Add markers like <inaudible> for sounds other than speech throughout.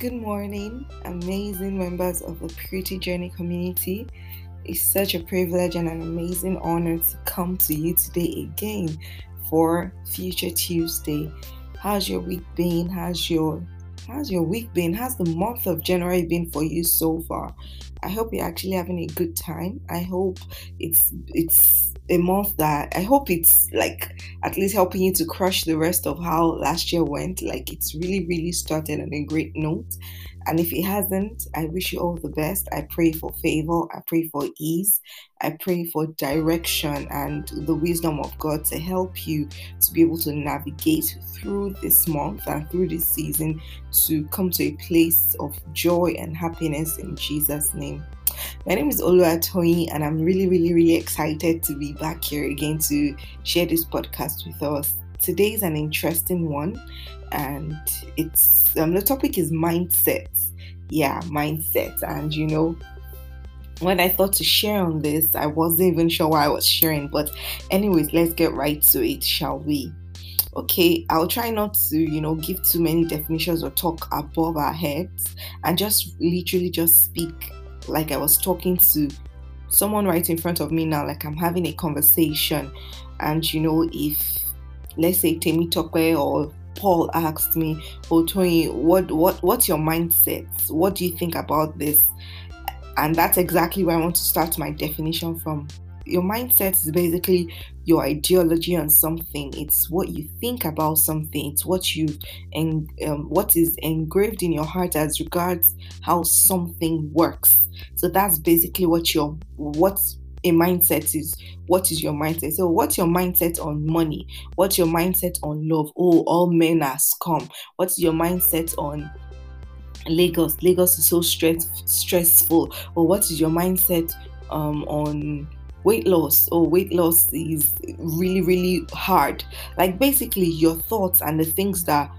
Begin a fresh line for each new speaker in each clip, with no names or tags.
Good morning, amazing members of the Purity Journey community. It's such a privilege and an amazing honor to come to you today again for Feature Tuesday. How's your week been? How's your how's your week been? How's the month of January been for you so far? I hope you're actually having a good time. I hope it's it's a month that I hope it's like at least helping you to crush the rest of how last year went. Like it's really, really started on a great note. And if it hasn't, I wish you all the best. I pray for favor. I pray for ease. I pray for direction and the wisdom of God to help you to be able to navigate through this month and through this season to come to a place of joy and happiness in Jesus' name. My name is Olua Oluwatoyin, and I'm really, really, really excited to be back here again to share this podcast with us. Today is an interesting one, and it's um, the topic is mindset. Yeah, mindset, and you know, when I thought to share on this, I wasn't even sure why I was sharing. But, anyways, let's get right to it, shall we? Okay, I'll try not to, you know, give too many definitions or talk above our heads and just literally just speak like I was talking to someone right in front of me now, like I'm having a conversation. And you know, if let's say Temi Tokwe or Paul asked me, Oh Tony, what what what's your mindset? What do you think about this? And that's exactly where I want to start my definition from your mindset is basically your ideology on something. It's what you think about something. It's what you and um, what is engraved in your heart as regards how something works. So that's basically what your what a mindset is. What is your mindset? So what's your mindset on money? What's your mindset on love? Oh, all men are scum. What's your mindset on Lagos? Lagos is so stress stressful. Or what is your mindset um, on weight loss or weight loss is really really hard like basically your thoughts and the things that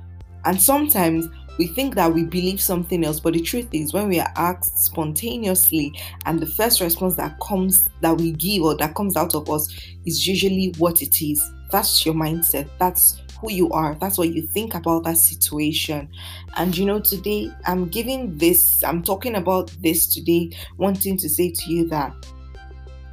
and sometimes we think that we believe something else but the truth is when we are asked spontaneously and the first response that comes that we give or that comes out of us is usually what it is. That's your mindset. That's who you are. That's what you think about that situation. And you know today i'm giving this i'm talking about this today wanting to say to you that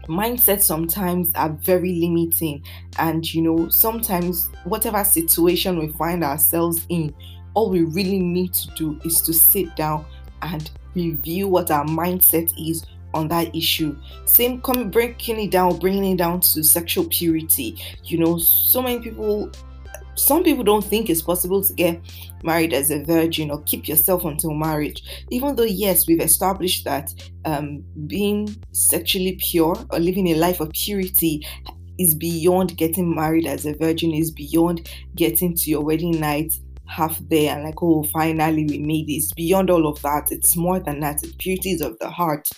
mindsets sometimes are very limiting. And you know sometimes whatever situation we find ourselves in all we really need to do is to sit down and review what our mindset is on that issue. Same coming breaking it down bringing it down to sexual purity. You know so many people some people don't think it's possible to get married as a virgin or keep yourself until marriage even though yes we've established that um, being sexually pure or living a life of purity is beyond getting married as a virgin is beyond getting to your wedding night half there and like oh finally we made this beyond all of that it's more than that it's beauties of the heart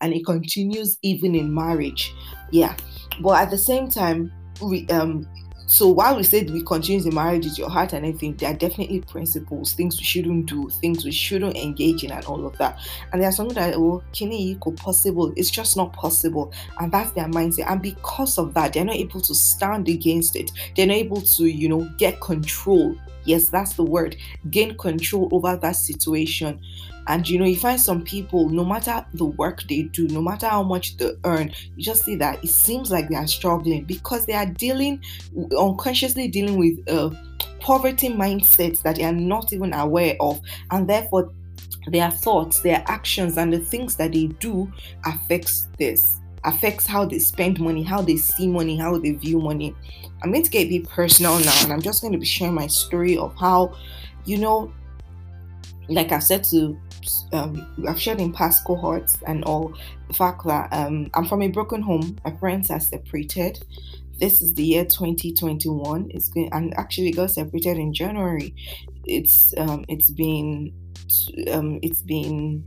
and it continues even in marriage yeah but at the same time we um so while we said we continue the marriage is your heart and everything, there are definitely principles, things we shouldn't do, things we shouldn't engage in, and all of that. And there are something that oh, kini equal possible. It's just not possible, and that's their mindset. And because of that, they're not able to stand against it. They're not able to, you know, get control. Yes, that's the word. Gain control over that situation. And you know, you find some people, no matter the work they do, no matter how much they earn, you just see that it seems like they are struggling because they are dealing unconsciously dealing with uh, poverty mindsets that they are not even aware of, and therefore their thoughts, their actions, and the things that they do affects this affects how they spend money, how they see money, how they view money. I'm going to get a bit personal now, and I'm just going to be sharing my story of how, you know, like I've said to um, I've shared in past cohorts and all the fact that um, I'm from a broken home. My parents are separated. This is the year 2021. It's going and actually got separated in January. It's um, it's been um, it's been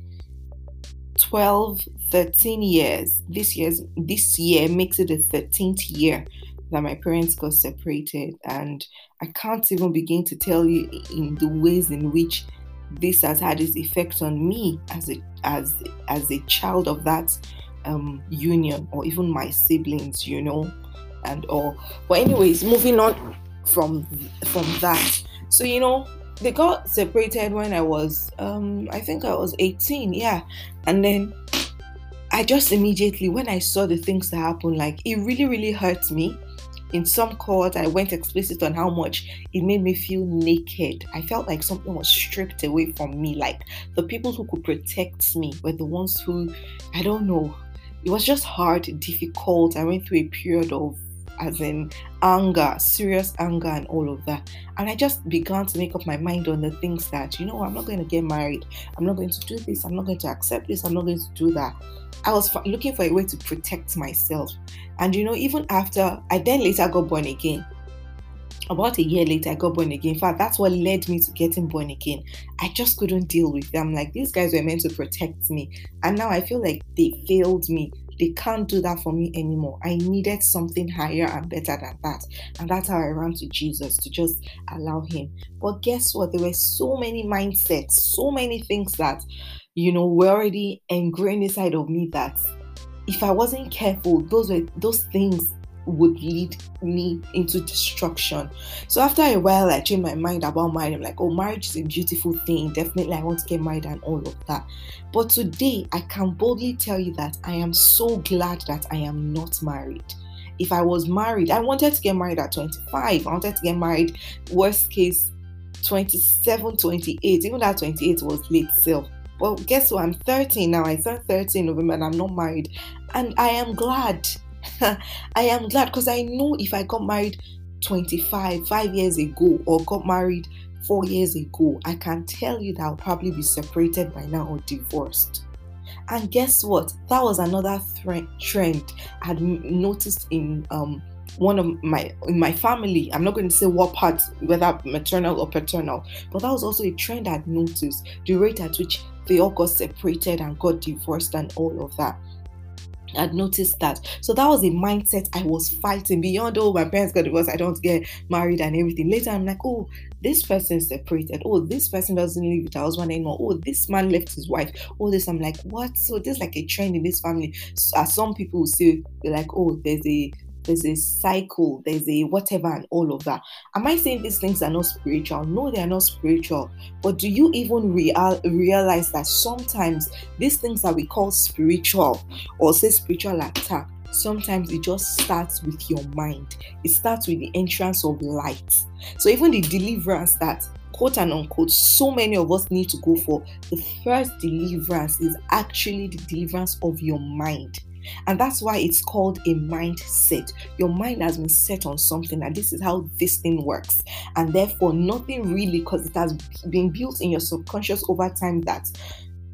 12 13 years this year's this year makes it the 13th year that my parents got separated and i can't even begin to tell you in the ways in which this has had its effect on me as a as as a child of that um, union or even my siblings, you know, and all. But anyways, moving on from from that. So you know, they got separated when I was um I think I was 18, yeah. And then I just immediately when I saw the things that happened, like it really, really hurt me. In some court, I went explicit on how much it made me feel naked. I felt like something was stripped away from me. Like the people who could protect me were the ones who, I don't know, it was just hard, difficult. I went through a period of as in anger, serious anger, and all of that. And I just began to make up my mind on the things that, you know, I'm not going to get married. I'm not going to do this. I'm not going to accept this. I'm not going to do that. I was looking for a way to protect myself. And, you know, even after I then later got born again, about a year later, I got born again. In fact, that's what led me to getting born again. I just couldn't deal with them. Like, these guys were meant to protect me. And now I feel like they failed me they can't do that for me anymore. I needed something higher and better than that. And that's how I ran to Jesus to just allow Him. But guess what? There were so many mindsets, so many things that, you know, were already ingrained inside of me that if I wasn't careful, those were those things would lead me into destruction. So after a while, I changed my mind about marriage. I'm like, oh, marriage is a beautiful thing. Definitely, I want to get married and all of that. But today, I can boldly tell you that I am so glad that I am not married. If I was married, I wanted to get married at 25. I wanted to get married, worst case, 27, 28. Even that 28 was late self. Well, guess what? I'm 13 now. I turned 30 in November and I'm not married. And I am glad <laughs> I am glad because I know if I got married 25, five years ago, or got married four years ago, I can tell you that I'll probably be separated by now or divorced. And guess what? That was another trend I had noticed in um, one of my in my family. I'm not going to say what part, whether maternal or paternal, but that was also a trend I'd noticed. The rate at which they all got separated and got divorced and all of that. I'd noticed that. So that was a mindset I was fighting beyond, oh, my parents got divorced, I don't get married and everything. Later, I'm like, oh, this person separated. Oh, this person doesn't live with her husband anymore. Oh, this man left his wife. All this, I'm like, what? So there's like a trend in this family. So, as uh, some people will say, like, oh, there's a there's a cycle, there's a whatever, and all of that. Am I saying these things are not spiritual? No, they are not spiritual. But do you even real, realize that sometimes these things that we call spiritual or say spiritual attack, sometimes it just starts with your mind, it starts with the entrance of light. So even the deliverance that quote and unquote, so many of us need to go for. The first deliverance is actually the deliverance of your mind. And mm. that's why it's called a mindset. Your mind has been set on something, and this is how this thing works. And therefore, nothing really, because it has been built in your subconscious over time that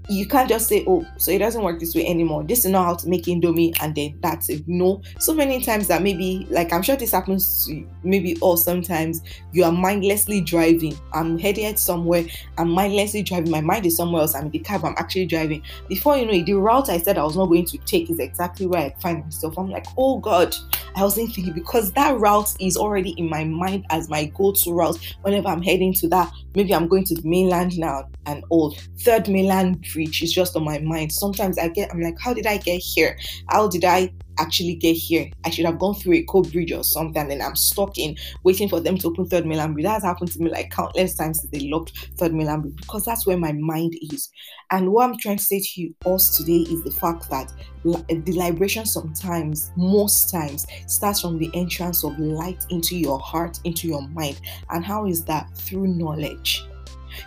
you can't just say, oh, so it doesn't work this way anymore. This is not how to make Indomie, and then that's it. No, so many times that maybe, like I'm sure this happens to you, maybe or sometimes you are mindlessly driving. I'm headed somewhere, I'm mindlessly driving. My mind is somewhere else. I'm in the cab, I'm actually driving. Before you know it, the route I said I was not going to take is exactly where I find myself. I'm like, oh God, I wasn't thinking because that route is already in my mind as my go-to route whenever I'm heading to that. Maybe I'm going to the mainland now and all. Third mainland bridge is just on my mind. Sometimes I get, I'm like, how did I get here? How did I actually get here? I should have gone through Eko bridge or something, and I'm stuck in waiting for them to open Third Mainland Bridge. That's happened to me like countless times since they locked Third Mainland Bridge because that's where my mind is. And what I'm trying to say to you us today is the fact that the liberation sometimes, most times, starts from the entrance of light into your heart, into your mind. And how is that? Through knowledge.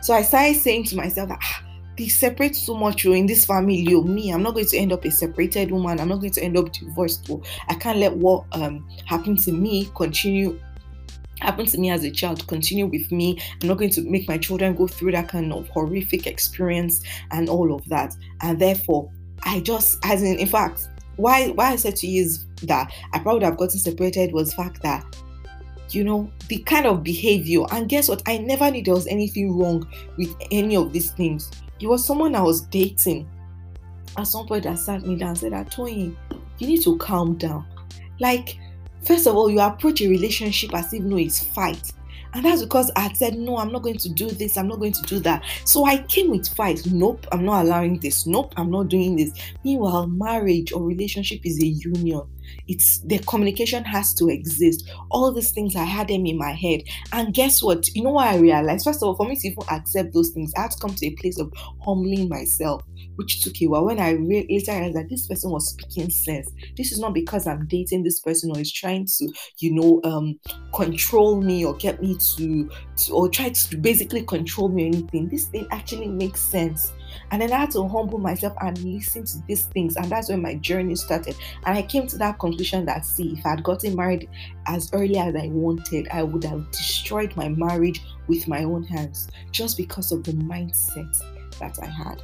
So I started saying to myself that ah, they separate so much oh, in this family. Oh, me, I'm not going to end up a separated woman. I'm not going to end up divorced. Oh, I can't let what um happened to me continue happened to me as a child continue with me i'm not going to make my children go through that kind of horrific experience and all of that and therefore i just as in in fact why why i said to you is that i probably have gotten separated was fact that you know, the kind of behavior. And guess what? I never knew there was anything wrong with any of these things. It was someone I was dating. At some point, that sat me down and said, Tony, you you need to calm down. Like, first of all, you approach a relationship as if no, it's fight. And that's because I said, No, I'm not going to do this, I'm not going to do that. So I came with fight. Nope, I'm not allowing this. Nope, I'm not doing this. Meanwhile, marriage or relationship is a union. It's the communication has to exist. All these things I had them in my head. And guess what? You know what I realized? First of all, for me to even accept those things, I had to come to a place of humbling myself, which took a while. When I realized that this person was speaking sense, this is not because I'm dating this person or is trying to, you know, um, control me or get me to, to or try to basically control me or anything. This thing actually makes sense. And then I had to humble myself and listen to these things. And that's when my journey started. And I came to that conclusion that, see, if I had gotten married as early as I wanted, I would have destroyed my marriage with my own hands just because of the mindset that I had.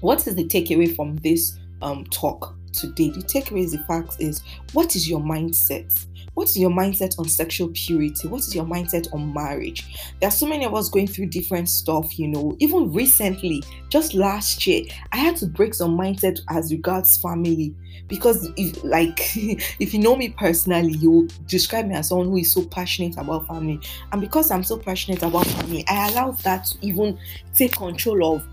What is the takeaway from this um, talk today? The takeaway is the fact is what is your mindset? What is your mindset on sexual purity? What is your mindset on marriage? There are so many of us going through different stuff, you know. Even recently, just last year, I had to break some mindset as regards family because if like <laughs> if you know me personally you describe me as someone who is so passionate about family and because i'm so passionate about family i allow that to even take control of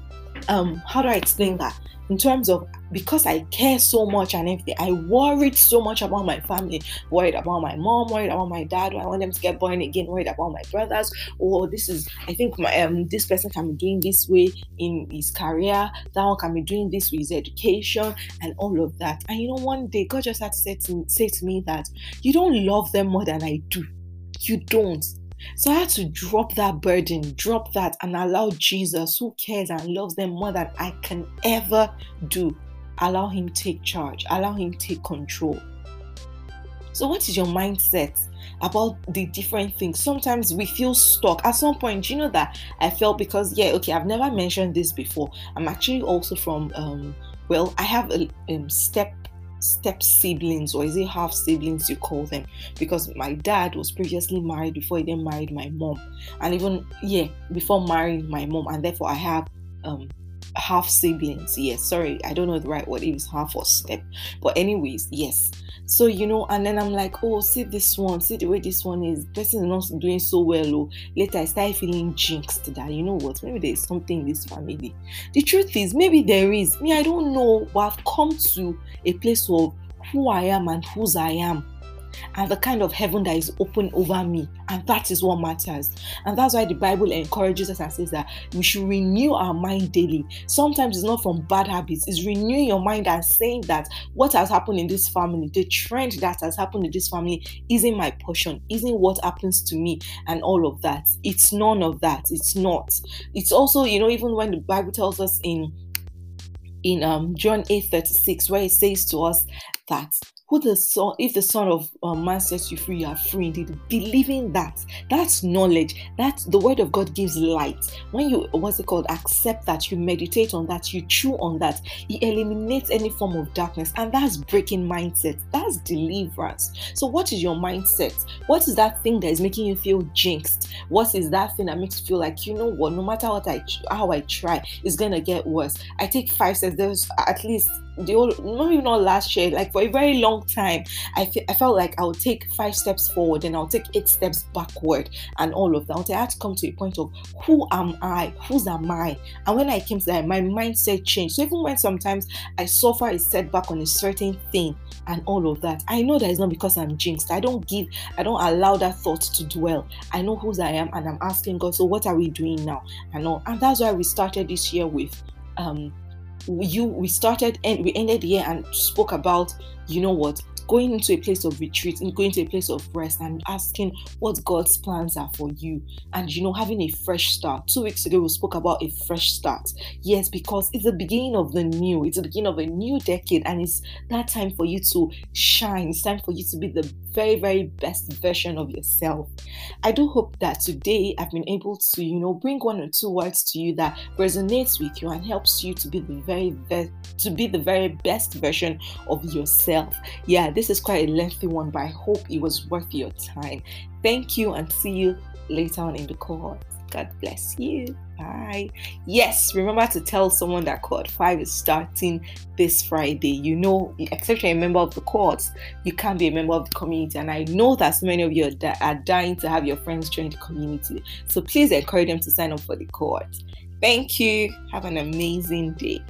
um how do I explain that? In terms of because I care so much and everything, I worried so much about my family, worried about my mom, worried about my dad, I want them to get born again, worried about my brothers. Oh, this is, I think my um this person can be doing this way in his career, that one can be doing this with his education and all of that. And you know, one day God just had say to, say to me that you don't love them more than I do. You don't. So I had to drop that burden, drop that, and allow Jesus, who cares and loves them more than I can ever do, allow Him take charge, allow Him take control. So, what is your mindset about the different things? Sometimes we feel stuck. At some point, do you know that I felt because, yeah, okay, I've never mentioned this before. I'm actually also from, um, well, I have a um, step step siblings or is it half siblings you call them? Because my dad was previously married before he then married my mom. And even yeah before marrying my mom and therefore i have um half siblings yes. Sorry i don't know the right word it is half or step. But anyways yes. So you know and then i'm like oh see this one see the way this one is. Person is not doing so well oh. Later i start feeling jinxed that you know what maybe there's something in this family. The truth is maybe there is. Me i don't know. But i've come to a place of who i am and whose i am and the kind of heaven that is open over me. And that is what matters. And that's why the Bible encourages us and says that we should renew our mind daily. Sometimes it's not from bad habits, it's renewing your mind and saying that what has happened in this family, the trend that has happened in this family, isn't my portion, isn't what happens to me, and all of that. It's none of that. It's not. It's also, you know, even when the Bible tells us in in um, John 8 36, where it says to us that who the son if the son of um, man sets you free you are free indeed. Believing that that's knowledge. That the word of god gives light. When you what's it called? Accept that you meditate on that you chew on that it eliminates any form of darkness and that's breaking mindset. That's deliverance. So what is your mindset? What is that thing that is making you feel jinxed? What is that thing that makes you feel like you know what no matter what i how i try it's gonna get worse? I take five steps. There's at least the old maybe not last year like for a very long time I, I felt like i would take five steps forward and i'll take eight steps backward and all of that. I had to come to a point of who am i? Whose am i? And when i came to that my mindset changed. So even when sometimes i suffer a setback on a certain thing and all of that i know that it's not because i'm jinxed. I don't give i don't allow that thought to dwell. I know whose i am and i'm asking god so what are we doing now? And all and that's why we started this year with um you we started and we ended year and spoke about you know what going into a place of retreat and going to a place of rest and asking what God's plans are for you and you know having a fresh start. Two weeks ago we spoke about a fresh start. Yes, because it's the beginning of the new, it's the beginning of a new decade, and it's that time for you to shine. It's time for you to be the very, very best version of yourself. I do hope that today I've been able to, you know, bring one or two words to you that resonates with you and helps you to be the very best to be the very best version of yourself. Yeah, this is quite a lengthy one, but I hope it was worth your time. Thank you and see you later on in the cohort. God bless you. Bye. Yes, remember to tell someone that cohort 5 is starting this Friday. You know, except you're a member of the cohort, you can't be a member of the community. And I know that so many of you are, are dying to have your friends join the community. So please encourage them to sign up for the cohort. Thank you. Have an amazing day.